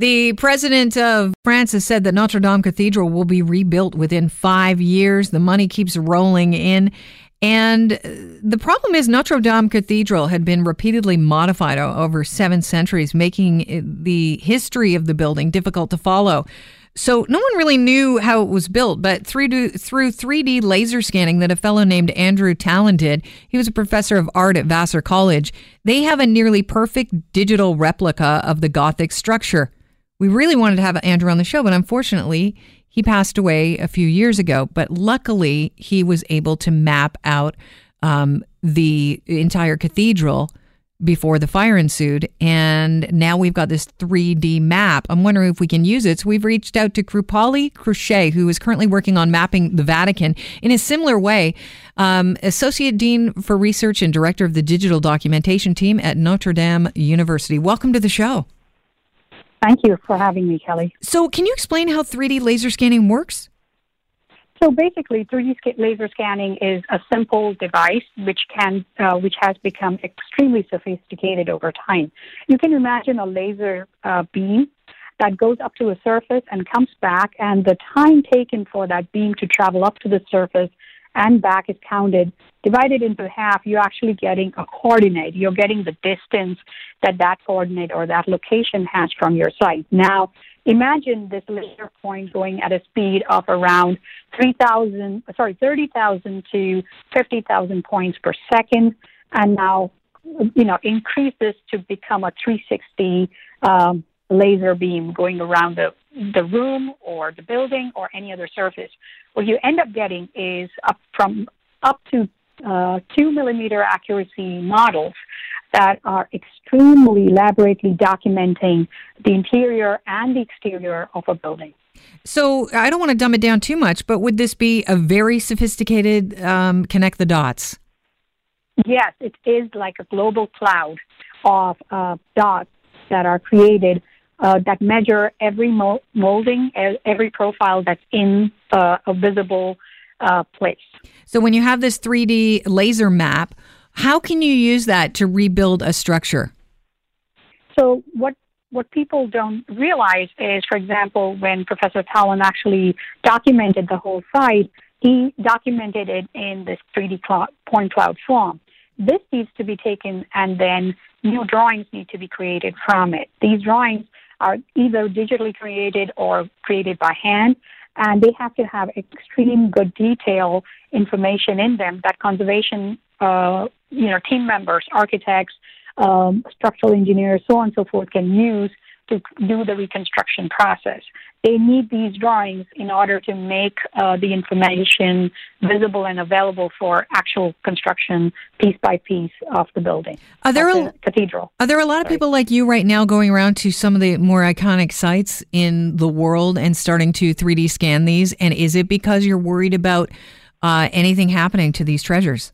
The president of France has said that Notre Dame Cathedral will be rebuilt within five years. The money keeps rolling in. And uh, the problem is, Notre Dame Cathedral had been repeatedly modified over seven centuries, making the history of the building difficult to follow. So no one really knew how it was built, but through through 3D laser scanning that a fellow named Andrew Tallon did, he was a professor of art at Vassar College. They have a nearly perfect digital replica of the Gothic structure. We really wanted to have Andrew on the show, but unfortunately, he passed away a few years ago. But luckily, he was able to map out um, the entire cathedral before the fire ensued. And now we've got this 3D map. I'm wondering if we can use it. So we've reached out to Krupali Krusche, who is currently working on mapping the Vatican in a similar way. Um, Associate Dean for Research and Director of the Digital Documentation Team at Notre Dame University. Welcome to the show. Thank you for having me, Kelly. So, can you explain how 3D laser scanning works? So basically, 3D laser scanning is a simple device which can, uh, which has become extremely sophisticated over time. You can imagine a laser uh, beam that goes up to a surface and comes back, and the time taken for that beam to travel up to the surface and back is counted, divided into half, you're actually getting a coordinate. You're getting the distance that that coordinate or that location has from your site. Now, imagine this laser point going at a speed of around 3,000, sorry, 30,000 to 50,000 points per second. And now, you know, increase this to become a 360 um, laser beam going around the, the room or the building or any other surface. What you end up getting is up from up to uh, two millimeter accuracy models that are extremely elaborately documenting the interior and the exterior of a building. So I don't want to dumb it down too much, but would this be a very sophisticated um, connect the dots? Yes, it is like a global cloud of uh, dots that are created uh, that measure every molding, every profile that's in uh, a visible uh, place. So when you have this 3D laser map, how can you use that to rebuild a structure? So what what people don't realize is, for example, when Professor Tallon actually documented the whole site, he documented it in this 3D cl- point cloud form. This needs to be taken, and then new drawings need to be created from it. These drawings are either digitally created or created by hand, and they have to have extreme good detail information in them that conservation, uh, you know, team members, architects, um, structural engineers, so on and so forth can use to do the reconstruction process. They need these drawings in order to make uh, the information visible and available for actual construction piece by piece of the building. Are there the a, cathedral? Are there a lot of people like you right now going around to some of the more iconic sites in the world and starting to 3D scan these? And is it because you're worried about uh, anything happening to these treasures?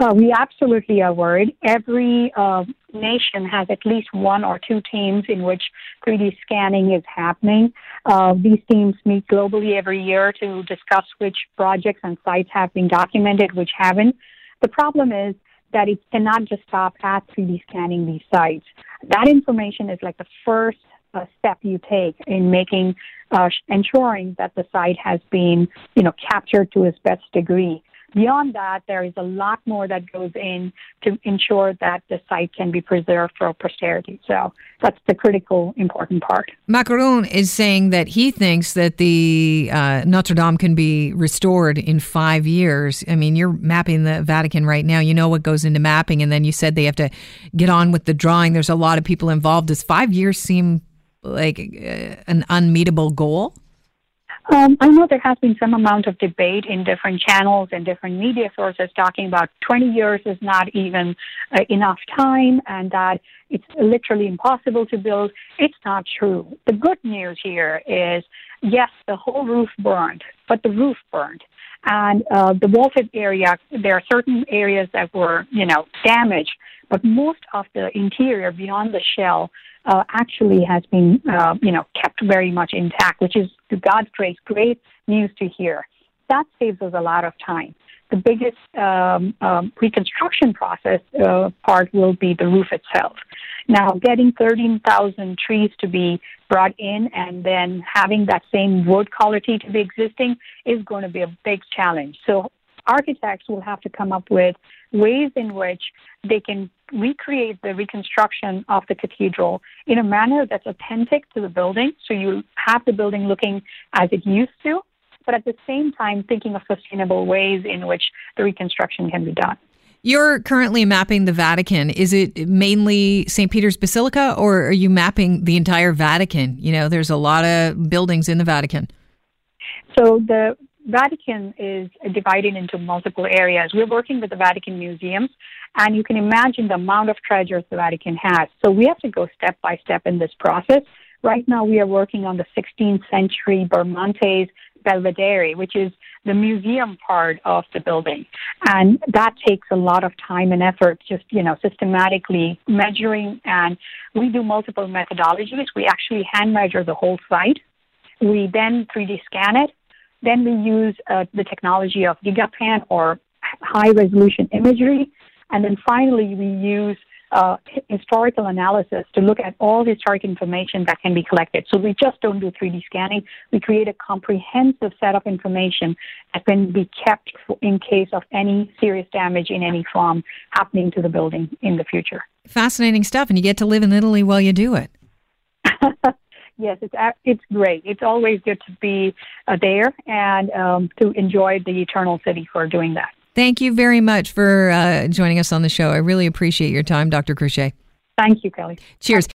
Uh, we absolutely are worried. Every uh, nation has at least one or two teams in which 3D scanning is happening. Uh, these teams meet globally every year to discuss which projects and sites have been documented, which haven't. The problem is that it cannot just stop at 3D scanning these sites. That information is like the first uh, step you take in making, uh, ensuring that the site has been, you know, captured to its best degree. Beyond that, there is a lot more that goes in to ensure that the site can be preserved for posterity. So that's the critical, important part. Macron is saying that he thinks that the uh, Notre Dame can be restored in five years. I mean, you're mapping the Vatican right now. You know what goes into mapping, and then you said they have to get on with the drawing. There's a lot of people involved. Does five years seem like uh, an unmeetable goal? Um, I know there has been some amount of debate in different channels and different media sources talking about 20 years is not even uh, enough time and that it's literally impossible to build. It's not true. The good news here is yes, the whole roof burned, but the roof burned. And uh, the vaulted area, there are certain areas that were, you know, damaged, but most of the interior beyond the shell uh, actually has been, uh, you know, kept very much intact, which is, to God's grace, great news to hear. That saves us a lot of time. The biggest um, um, reconstruction process uh, part will be the roof itself. Now, getting 13,000 trees to be brought in and then having that same wood quality to be existing is going to be a big challenge. So architects will have to come up with ways in which they can recreate the reconstruction of the cathedral in a manner that's authentic to the building. So you have the building looking as it used to, but at the same time thinking of sustainable ways in which the reconstruction can be done. You're currently mapping the Vatican. Is it mainly St. Peter's Basilica or are you mapping the entire Vatican? You know, there's a lot of buildings in the Vatican. So the Vatican is divided into multiple areas. We're working with the Vatican museums, and you can imagine the amount of treasures the Vatican has. So we have to go step by step in this process. Right now, we are working on the 16th century Bramante Belvedere, which is the museum part of the building. And that takes a lot of time and effort, just, you know, systematically measuring. And we do multiple methodologies. We actually hand measure the whole site. We then 3D scan it then we use uh, the technology of GigaPan or high resolution imagery. And then finally, we use uh, historical analysis to look at all the historic information that can be collected. So we just don't do 3D scanning. We create a comprehensive set of information that can be kept in case of any serious damage in any form happening to the building in the future. Fascinating stuff, and you get to live in Italy while you do it. Yes, it's it's great. It's always good to be uh, there and um, to enjoy the Eternal City for doing that. Thank you very much for uh, joining us on the show. I really appreciate your time, Dr. Krusche. Thank you, Kelly. Cheers.